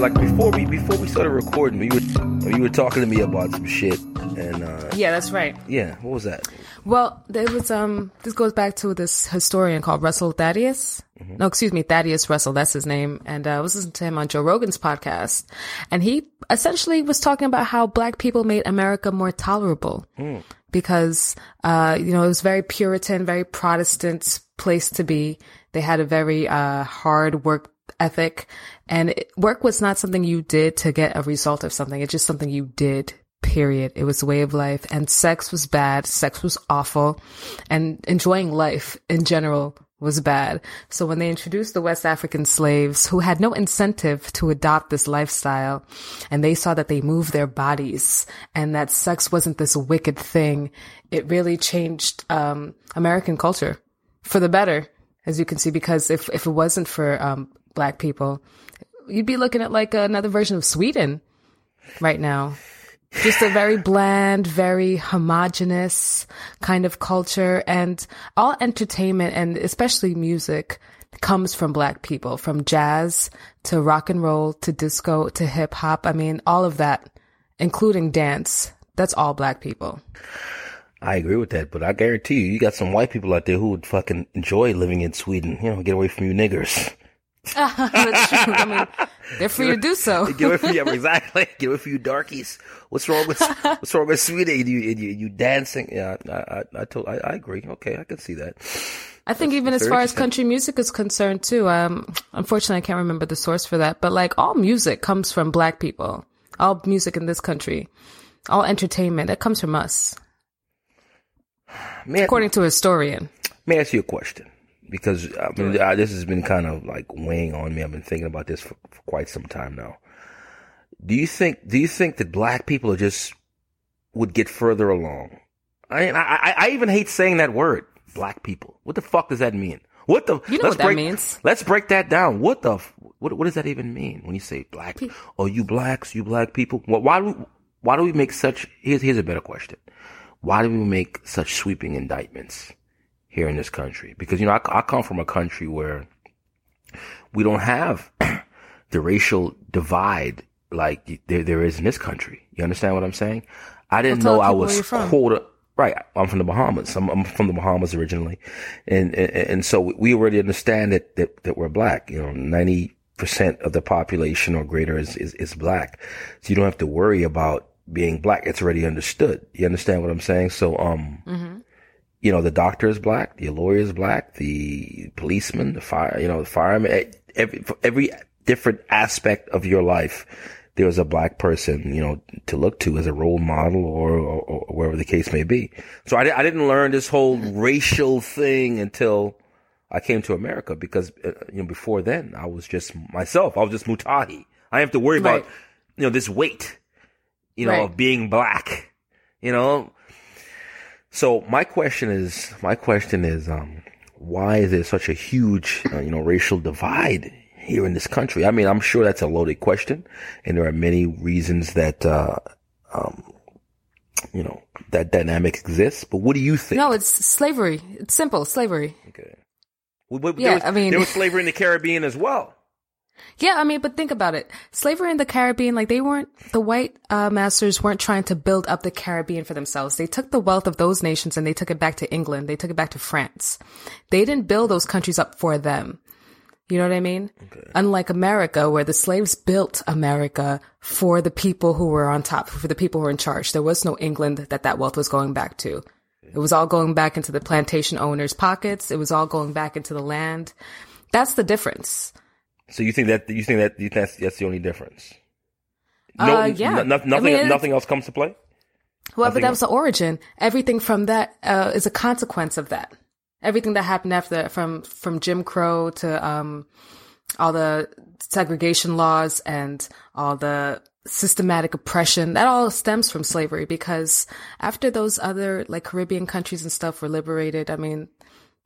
Like before we before we started recording, you were you were talking to me about some shit, Yeah, that's right. yeah, what was that? Well, there was um. This goes back to this historian called Russell Thaddeus. No, excuse me, Thaddeus Russell. That's his name. And uh, I was listening to him on Joe Rogan's podcast, and he essentially was talking about how black people made America more tolerable because uh, you know it was very Puritan, very Protestant place to be. They had a very uh, hard work ethic, and it, work was not something you did to get a result of something. It's just something you did period. It was a way of life and sex was bad. Sex was awful and enjoying life in general was bad. So when they introduced the West African slaves who had no incentive to adopt this lifestyle and they saw that they moved their bodies and that sex wasn't this wicked thing, it really changed, um, American culture for the better, as you can see, because if, if it wasn't for, um, black people, you'd be looking at like another version of Sweden right now just a very bland, very homogenous kind of culture and all entertainment and especially music comes from black people, from jazz to rock and roll to disco to hip hop. I mean, all of that, including dance. That's all black people. I agree with that, but I guarantee you, you got some white people out there who would fucking enjoy living in Sweden. You know, get away from you niggers. That's true. I mean, they're free to do so. Get away from you, exactly. Get away from you darkies. What's wrong with what's wrong with Sweden? And you and you, you dancing? Yeah, I I, I told I, I agree. Okay, I can see that. I think even as far as country music is concerned too, um, unfortunately I can't remember the source for that, but like all music comes from black people. All music in this country, all entertainment, that comes from us, May according to a historian. may I ask you a question? Because I mean, uh, this has been kind of like weighing on me. I've been thinking about this for, for quite some time now. Do you think? Do you think that black people are just would get further along? I I, I, I even hate saying that word, black people. What the fuck does that mean? What the? You know let's what that break, means. Let's break that down. What the? What what does that even mean when you say black? Oh, you blacks, you black people. Well, why do we, why do we make such? Here's here's a better question. Why do we make such sweeping indictments here in this country? Because you know I, I come from a country where we don't have the racial divide like there there is in this country. You understand what I'm saying? I didn't know I was quota. Right, I'm from the Bahamas. I'm, I'm from the Bahamas originally, and, and and so we already understand that that, that we're black. You know, ninety percent of the population or greater is, is is black, so you don't have to worry about being black. It's already understood. You understand what I'm saying? So, um, you know, the doctor is black, the lawyer is black, the policeman, the fire, you know, the fireman, eh, every, for every different aspect of your life, there's a black person, you know, to look to as a role model or, or, or wherever the case may be. So I, I didn't learn this whole racial thing until I came to America because, uh, you know, before then I was just myself. I was just Mutahi. I have to worry about, you know, this weight, you know, Right. of being black, you know, so my question is, my question is, um, why is there such a huge, uh, you know, racial divide here in this country? I mean, I'm sure that's a loaded question, and there are many reasons that, uh, um, you know, that dynamic exists. But what do you think? No, it's slavery. It's simple, slavery. Okay. Well, Yeah, was, I mean- there was slavery in the Caribbean as well. Yeah, I mean, but think about it. Slavery in the Caribbean, like they weren't, the white uh, masters weren't trying to build up the Caribbean for themselves. They took the wealth of those nations and they took it back to England. They took it back to France. They didn't build those countries up for them. You know what I mean? Unlike America, where the slaves built America for the people who were on top, for the people who were in charge. There was no England that that wealth was going back to. It was all going back into the plantation owners' pockets. It was all going back into the land. That's the difference. So you think that you think that you think that's, that's the only difference? Uh, yeah. no- no- I nothing. mean, nothing else comes to play. Well, but that was the origin. Everything from that uh, is a consequence of that. Everything that happened after from from Jim Crow to um, all the segregation laws and all the systematic oppression that all stems from slavery because after those other like Caribbean countries and stuff were liberated, I mean,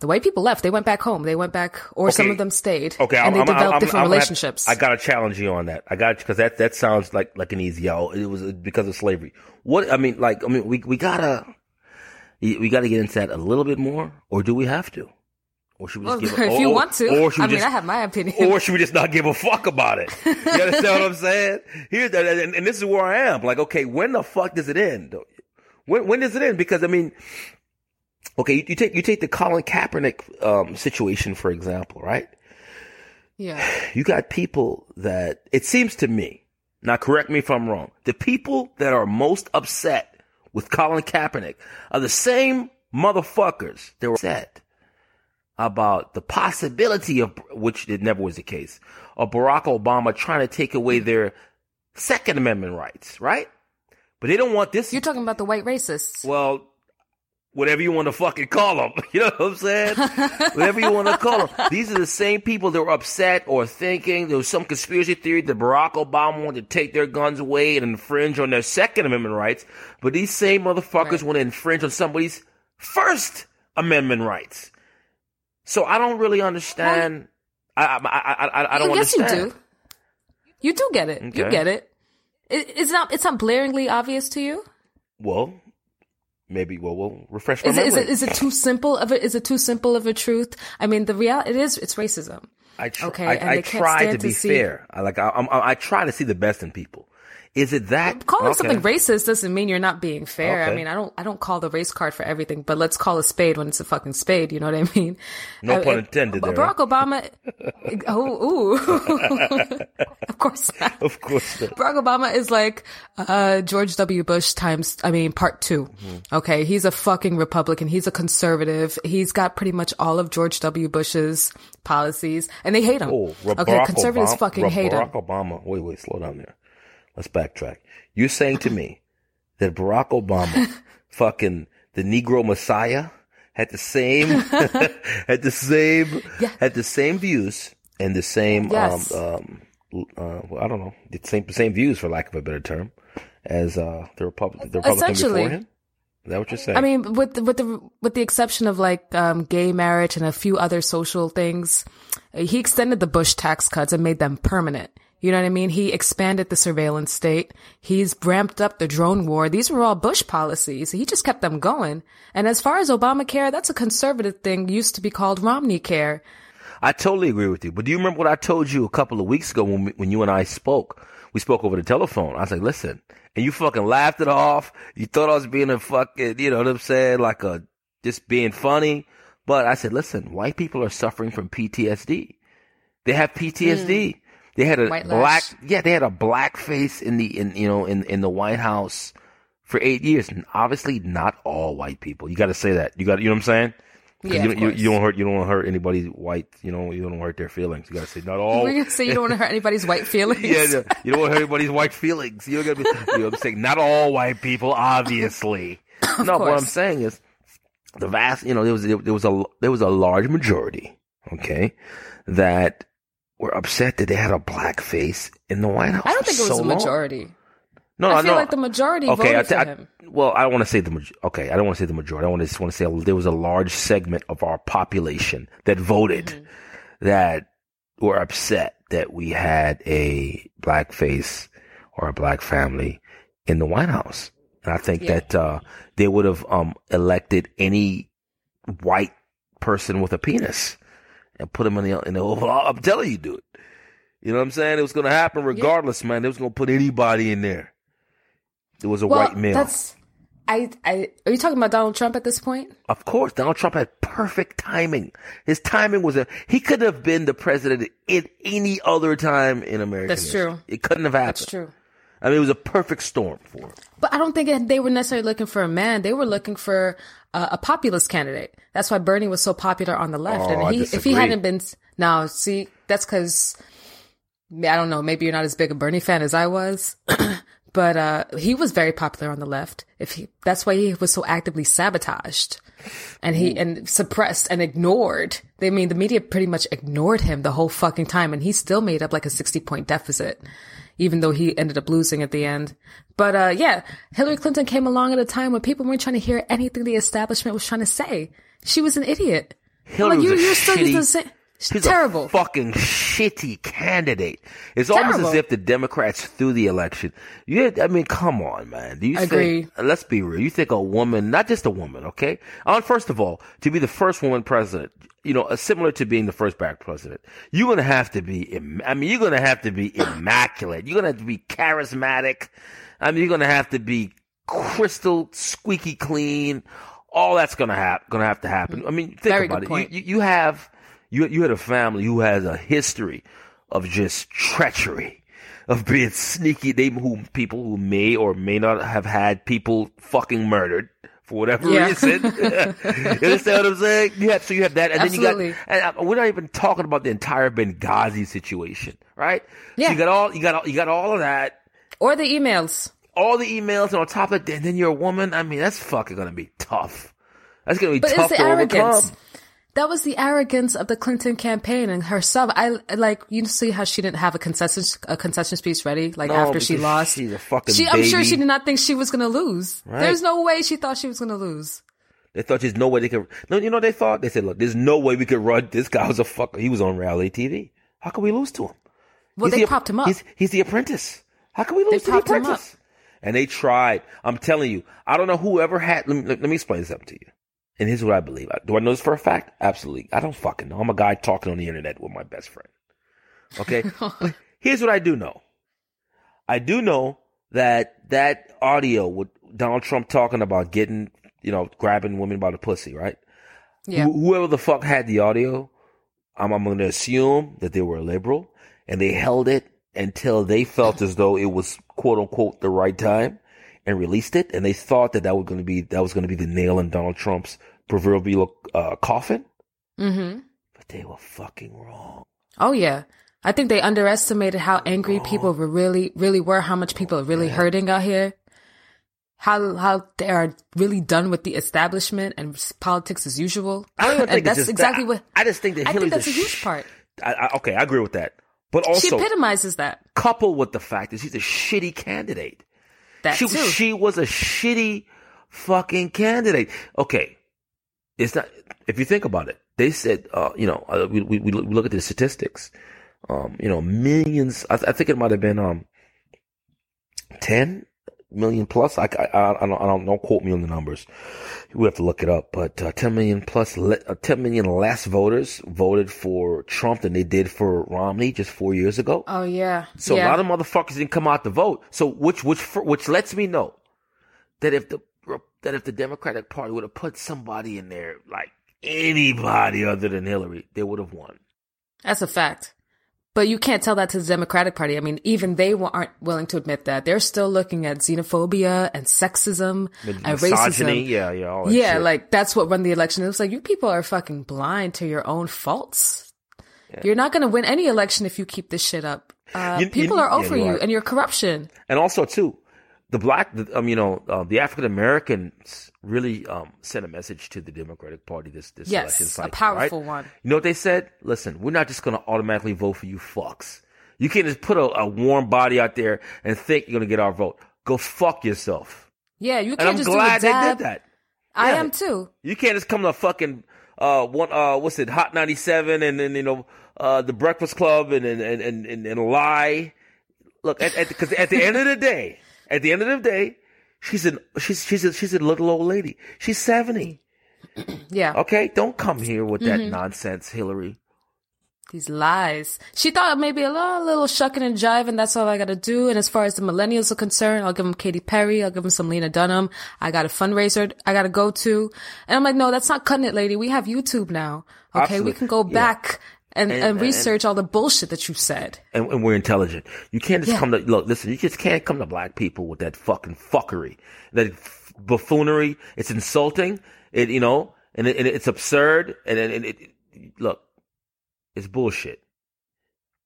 the white people left. They went back home. They went back, or Okay. some of them stayed. Okay, and I'm, they I'm, developed I'm, different I'm gonna have- relationships. I got to challenge you on that. I got because that that sounds like like an easy out. It was uh, because of slavery. What I mean, like I mean, we we gotta we gotta get into that a little bit more, or do we have to? Or should we well, just if give? a- you or, want to, or should I we mean, I have my opinion. or should we just not give a fuck about it? You understand what I'm saying? Here's that, and, and this is where I am. Like, okay, when the fuck does it end? When when does it end? Because I mean, okay, you, you take you take the Colin Kaepernick um, situation for example, right? yeah, You got people that it seems to me. Now, correct me if I'm wrong. The people that are most upset with Colin Kaepernick are the same motherfuckers that were upset about the possibility of, which it never was the case, of Barack Obama trying to take away their Second Amendment rights, right? But they don't want this. you're talking about the white racists. Well, whatever you want to fucking call them. You know what I'm saying? whatever you want to call them. These are the same people that were upset or thinking there was some conspiracy theory that Barack Obama wanted to take their guns away and infringe on their Second Amendment rights. But these same motherfuckers Right. want to infringe on somebody's First Amendment rights. So I don't really understand. I, I, I, I, I don't yes, understand. you do. You do get it. You Okay. get it. it. It's not. It's not blaringly obvious to you. Well, maybe. Well, we'll refresh my Is it, is memory. it is it too simple of a is it too simple of a truth? I mean, the reality it is it's racism. I tr- Okay, I, and I can't try to stand to be see- fair. I like I, I I try to see the best in people. Is it that Calling okay. something racist doesn't mean you're not being fair. Okay. I mean, I don't I don't call the race card for everything, but let's call a spade when it's a fucking spade. You know what I mean? No I- pun intended But there. Barack Obama. oh, ooh. of course not. Of course. not. Barack Obama is like uh, George W. Bush times, I mean, part 2 Mm-hmm. Okay, he's a fucking Republican. He's a conservative. He's got pretty much all of George W. Bush's policies, and they hate him. Oh, okay, conservatives Obama, fucking Ra- hate him. Barack Obama. Wait, wait, slow down there. Let's backtrack. You're saying to me that Barack Obama, fucking the Negro Messiah, had the same, had the same, Yeah. had the same views and the same, Yes. um, um, uh, well, I don't know, the same, same views for lack of a better term, as uh, the Republic, the Republican before him. Is that what you're saying? I mean, with the, with the with the exception of like um, gay marriage and a few other social things, he extended the Bush tax cuts and made them permanent. You know what I mean? He expanded the surveillance state. He's ramped up the drone war. These were all Bush policies. He just kept them going. And as far as Obamacare, that's a conservative thing. Used to be called Romney Care. I totally agree with you. But do you remember what I told you a couple of weeks ago when we, when you and I spoke? We spoke over the telephone. I was like, listen, and you fucking laughed it off. You thought I was being a fucking, you know what I'm saying, like a just being funny. But I said, listen, white people are suffering from PTSD. They have PTSD. Mm. They had a White black, lash. yeah, they had a black face in the in you know in in the White House for eight years, and obviously not all white people. You got to say that. You got, you know what I'm saying? Yeah, you, you, you don't hurt you don't want to hurt anybody's white you know you don't want to hurt their feelings you gotta say not all We're gonna say you don't want to hurt anybody's white feelings. Yeah, no, you don't want to hurt anybody's white feelings you don't gotta be you know what I'm saying not all white people obviously no what I'm saying is the vast you know there was there was a there was a large majority okay that were upset that they had a black face in the White House I don't think it was so a long. majority. no I feel no like the majority okay, voted I, for th- I- him. well, I don't want to say the maj- okay. I don't want to say the majority. I want to just want to say there was a large segment of our population that voted Mm-hmm. that were upset that we had a black face or a black family in the White House, and I think Yeah. that uh, they would have um, elected any white person with a penis and put him in the in the Oval. I'm telling you, dude. You know what I'm saying? It was going to happen regardless, man. They was going to put anybody in there. It was a Well, white male. that's. I, I, are you talking about Donald Trump at this point? Of course, Donald Trump had perfect timing. His timing was a, he could have been the president at any other time in America. That's history. true. It couldn't have happened. That's true. I mean, it was a perfect storm for him. But I don't think they were necessarily looking for a man. They were looking for uh, a populist candidate. That's why Bernie was so popular on the left. Oh, and he, if he hadn't been, now see, that's because I don't know. Maybe you're not as big a Bernie fan as I was, but uh, he was very popular on the left. If he, that's why he was so actively sabotaged, and he and suppressed and ignored. They I mean the media pretty much ignored him the whole fucking time, and he still made up like a sixty point deficit. Even though he ended up losing at the end. But uh, yeah, Hillary Clinton came along at a time when people weren't trying to hear anything the establishment was trying to say. She was an idiot. Hillary like, was you, a you're still shitty- using the same. She's terrible. a fucking shitty candidate. It's almost as if the Democrats threw the election. You, I mean, come on, man. Do you I think? agree. Uh, let's be real. You think a woman, not just a woman, okay? On first of all, to be the first woman president, you know, uh, similar to being the first black president, you're gonna have to be. I mean, you're gonna have to be immaculate. You're gonna have to be charismatic. I mean, you're gonna have to be crystal squeaky clean. All that's gonna have gonna have to happen. Mm. I mean, think Very about it. You, you you have you you had a family who has a history of just treachery, of being sneaky. They who people who may or may not have had people fucking murdered for whatever Yeah. reason. you understand what I'm saying? Have so you have that, and then you got. And uh, we're not even talking about the entire Benghazi situation, right? Yeah. So you got all you got all, you got all of that. Or the emails. All the emails, and on top of that, and then you're a woman. I mean, that's fucking gonna be tough. That's gonna be But tough it's the to arrogance. overcome. That was the arrogance of the Clinton campaign and herself. I like you see how she didn't have a concession a concession speech ready like No, after she lost. she's a fucking She, I'm sure she did not think she was going to lose. Right. There's no way she thought she was going to lose. They thought there's no way they could. No, you know what they thought? They said, "Look, there's no way we could run. This guy was a fucker. He was on reality TV. How can we lose to him? Well, He's they the- propped him up. He's, he's the apprentice. How can we lose to the propped him up. apprentice? And they tried. I'm telling you, I don't know whoever had. Let me, let me explain something to you. And here's what I believe. Do I know this for a fact? Absolutely. I don't fucking know. I'm a guy talking on the internet with my best friend. Okay. But here's what I do know. I do know that that audio with Donald Trump talking about getting, you know, grabbing women by the pussy, right? Yeah. Wh- whoever the fuck had the audio, I'm, I'm going to assume that they were liberal and they held it until they felt as though it was quote unquote the right time and released it. And they thought that that was going to be, that was going to be the nail in Donald Trump's proverbial uh, coffin. Mm-hmm. But they were fucking wrong. Oh yeah. I think they underestimated how angry people were really, really were, how much people are really hurting out here. How, how they are really done with the establishment and politics as usual. I don't even think that's exactly that. what, I just think that I think that's a huge sh- part. I, I, okay, I agree with that. But also, She epitomizes that. coupled with the fact that she's a shitty candidate. That she, too. she was a shitty fucking candidate. Okay. It's not, if you think about it, they said, uh, you know, uh, we, we, we look at the statistics. Um, you know, millions, I, I think it might have been, um, 10 million plus. I, I, I, don't, I don't, don't quote me on the numbers. We have to look it up, but, uh, 10 million plus, le- uh, 10 million less voters voted for Trump than they did for Romney just four years ago. oh yeah. So yeah. a lot of motherfuckers didn't come out to vote. So which which which lets me know that if the that if the Democratic Party would have put somebody in there like anybody other than Hillary, they would have won. That's a fact. But you can't tell that to the Democratic Party. I mean, even they aren't willing to admit that. They're still looking at xenophobia and sexism and Misogyny, racism. yeah, yeah, all that Yeah, shit. like that's what won the election. It was like you people are fucking blind to your own faults. You're not going to win any election if you keep this shit up. Uh, You- you- people are yeah, over you you are. and your corruption. and also too, the black, the, um, you know, uh, the African Americans really um sent a message to the Democratic Party this this election Yes, a cycle, powerful right? one. You know what they said? Listen, we're not just going to automatically vote for you fucks. You can't just put a, a warm body out there and think you're going to get our vote. Go fuck yourself. Yeah, you can't I'm just glad do a they did that. I Yeah. am too. You can't just come to fucking uh one uh what's it Hot 97 and then you know uh the Breakfast Club and and and and, and lie. Look, at because at, the end of the day, at the end of the day, she's an she's she's a, she's a little old lady. She's 70. Yeah. Okay, don't come here with Mm-hmm. that nonsense, Hillary. These lies. She thought maybe a little, little shucking and jiving. That's all I got to do. And as far as the millennials are concerned, I'll give them Katy Perry. I'll give them some Lena Dunham. I got a fundraiser I got to go to. And I'm like, no, that's not cutting it, lady. We have YouTube now. Okay. Absolutely. We can go Yeah. And, and, And- research all the bullshit that you said. and, and we're intelligent. You can't just Yeah. come to look. Listen, you just can't come to black people with that fucking fuckery, that f- buffoonery. It's insulting. It you know, and, it, and it's absurd. And, and, and it, look, it's bullshit.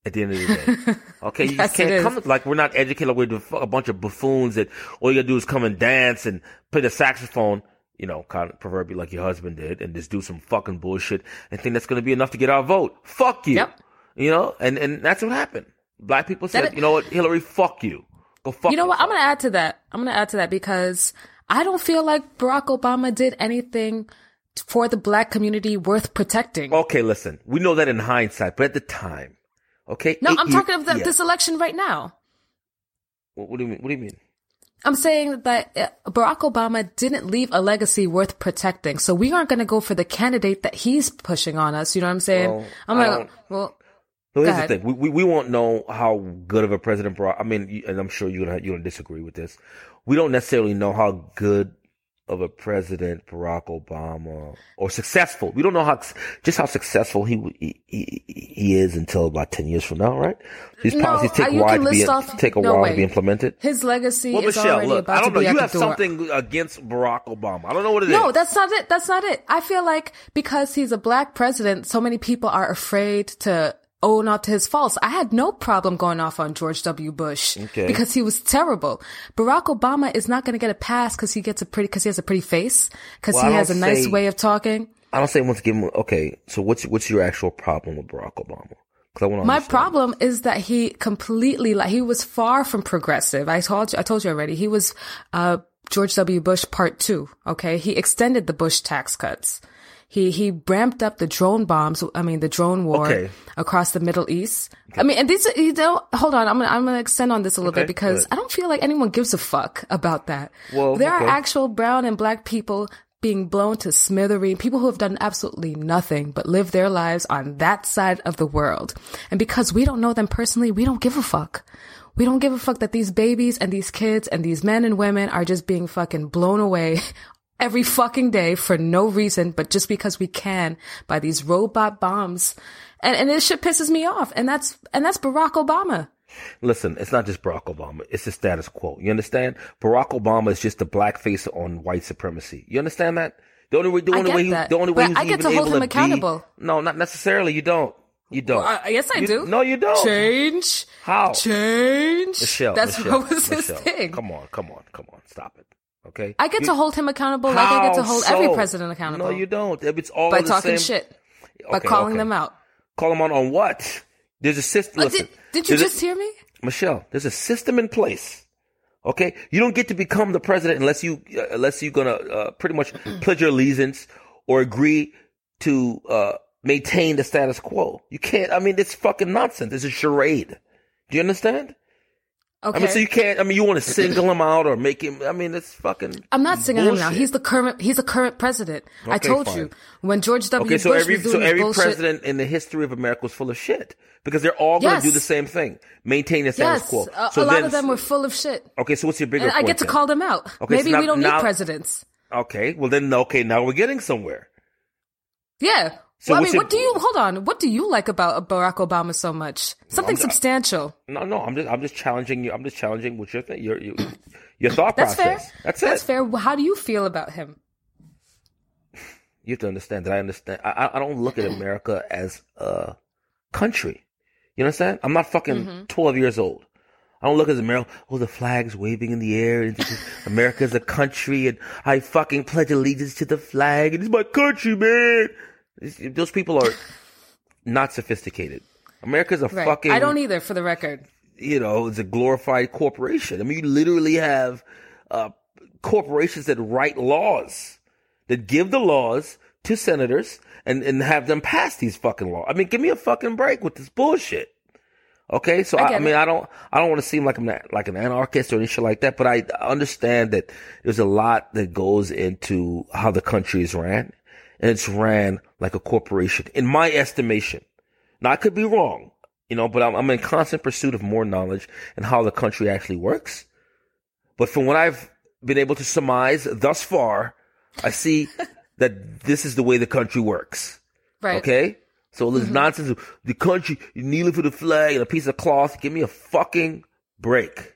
At the end of the day, okay, you Yes, just can't come like we're not educated. We're a bunch of buffoons that all you gotta do is come and dance and play the saxophone. You know, kind of proverbially like your husband did, and just do some fucking bullshit and think that's gonna be enough to get our vote. Fuck you. Yep. You know, and and that's what happened. Black people said, That- you know what, Hillary, fuck you. Go fuck You know what? I'm going to add to that. I'm going to add to that because I don't feel like Barack Obama did anything for the black community worth protecting. Okay, listen. We know that in hindsight, but at the time, okay. no, Eight I'm talking of the, yeah. this election right now. What, what do you mean? What do you mean? I'm saying that uh, Barack Obama didn't leave a legacy worth protecting. So we aren't going to go for the candidate that he's pushing on us. You know what I'm saying? Well, I'm like, well, So here's ahead. the thing: we, we we won't know how good of a president Barack. I mean, and I'm sure you're gonna you're gonna disagree with this. We don't necessarily know how good of a president Barack Obama or successful. We don't know how just how successful he he he, is until about ten years from now, right? These No, policies take a while to be off- take a no while way. to be implemented. his legacy Well, is Michelle, already look, about I don't know. You have door. something against Barack Obama. I don't know what it is. No, that's not it. That's not it. I feel like because he's a black president, so many people are afraid to own up to his faults. I had no problem going off on George W. Bush Okay. because he was terrible. Barack Obama is not going to get a pass because he gets a pretty, because he has a pretty face, because Well, he has a nice say- way of talking. I don't say once give him. Okay, so what's what's your actual problem with Barack Obama? Because I want to. My problem is that he completely like he was far from progressive. I told you, I told you already. He was uh, George W. Bush part two. Okay, he extended the Bush tax cuts. He he ramped up the drone bombs. I mean the drone war Okay. across the Middle East. I mean, and these you don't hold on. I'm gonna I'm gonna extend on this a little Okay, bit because good. I don't feel like anyone gives a fuck about that. Well, there are actual brown and black people being blown to smithereen, people who have done absolutely nothing but live their lives on that side of the world. And because we don't know them personally, we don't give a fuck. We don't give a fuck that these babies and these kids and these men and women are just being fucking blown away every fucking day for no reason, but just because we can by these robot bombs. And, and this shit pisses me off. And that's, and that's Barack Obama. Listen, it's not just Barack Obama. It's the status quo. You understand? Barack Obama is just the black face on white supremacy. You understand that? The only way, the only way, he, the only way but he's I get even to hold able him to accountable. Be, no, not necessarily. You don't. You don't. Uh, yes, I You- do. No, you don't. Change. How? Change. Michelle, That's Michelle, what was his thing. Come on, come on, come on. Stop it. Okay. I get You- to hold him accountable like I get to hold every president accountable. No, you don't. It's all by the talking same. shit, by calling okay. them out. Call them on on what? There's a system. Uh, did, did you there's a- just hear me? Michelle, there's a system in place. Okay, you don't get to become the president unless you uh, unless you're gonna uh, pretty much pledge your allegiance or agree to uh, maintain the status quo. You can't. I mean, it's fucking nonsense. It's a charade. Do you understand? Okay. I mean, so you can't. I mean, you want to single him out or make him. I mean, it's fucking. I'm not singing him now. He's the current. He's the current president. I told fine. you when George W. Okay, so Bush every was doing so every bullshit. president in the history of America was full of shit because they're all going to Yes. do the same thing, maintain the status yes, quo. a, So a lot then- of them were full of shit, Okay, so what's your bigger and I get to then? call them out. Okay, Maybe so now- we don't now- need presidents. Okay, well then, okay, now we're getting somewhere. Yeah. So well, I mean, your- what do you hold on? What do you like about Barack Obama so much? Something I'm- substantial. No, no, I'm just, I'm just challenging you. I'm just challenging what your thing, your, your, your thought That's fair. process. That's it. That's fair. How do you feel about him? You have to understand that I understand. I, I- I don't look at America as a country. You understand? I'm not fucking Mm-hmm. 12 years old. I don't look at America. Oh, the flag's waving in the air. And America's a country, and I fucking pledge allegiance to the flag. And it's my country, man. Those people are not sophisticated. America's a Right. fucking. I don't either, for the record. you know, it's a glorified corporation. I mean, you literally have uh, corporations that write laws, that give the laws to senators and, and have them pass these fucking laws. I mean, give me a fucking break with this bullshit. Okay, so I I, I mean, it. I don't, I don't want to seem like I'm not, like an anarchist or any shit like that, but I understand that there's a lot that goes into how the country is ran, and it's ran like a corporation, in my estimation. Now I could be wrong, you know, but I'm, I'm in constant pursuit of more knowledge and how the country actually works. But from what I've been able to surmise thus far, I see that this is the way the country works. Right. Okay? So this mm-hmm. nonsense of the country kneeling for the flag and a piece of cloth, give me a fucking break.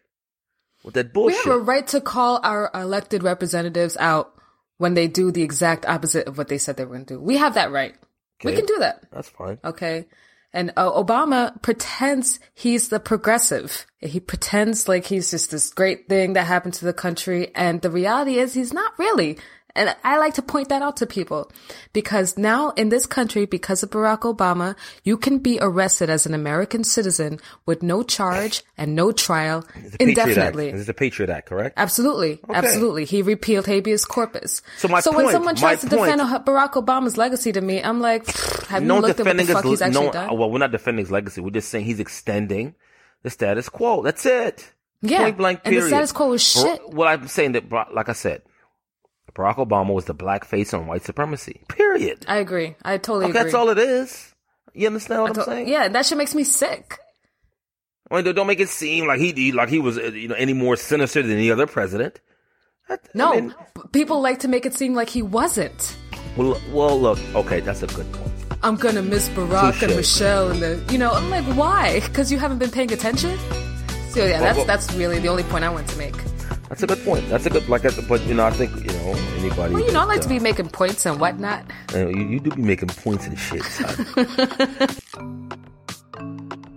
With that bullshit. We have a right to call our elected representatives out when they do the exact opposite of what they said they were going to do. We have that right. We can do that. That's fine. Okay. And uh, Obama pretends he's the progressive. He pretends like he's just this great thing that happened to the country. And the reality is he's not really. And I like to point that out to people because now in this country, because of Barack Obama, you can be arrested as an American citizen with no charge and no trial indefinitely. This is the Patriot Act, correct? Absolutely. Okay. Absolutely. He repealed habeas corpus. So my So point, when someone tries to point, defend Barack Obama's legacy to me, I'm like, have no you looked at what the fuck he's actually no, done? Uh, well, we're not defending his legacy. We're just saying he's extending the status quo. That's it. Yeah. Point blank And the status quo is shit. Well, I'm saying that, like I said, Barack Obama was the black face on white supremacy. Period. I agree. I totally Okay, agree. that's all it is. You understand what I'm saying? yeah, that shit makes me sick. I mean, don't make it seem like he like he was you know any more sinister than any other president. That- I No, mean, people like to make it seem like he wasn't. well, well, look. Okay, that's a good point. I'm gonna miss Barack Touche. and Michelle and the, you know, I'm like, why? Because you haven't been paying attention. So yeah, that's well- that's really the only point I want to make. That's a good point. That's a good like. But you know, I think you know anybody. Well, you know, I like uh, to be uh, making points and whatnot. Uh, you, you do be making points and shit.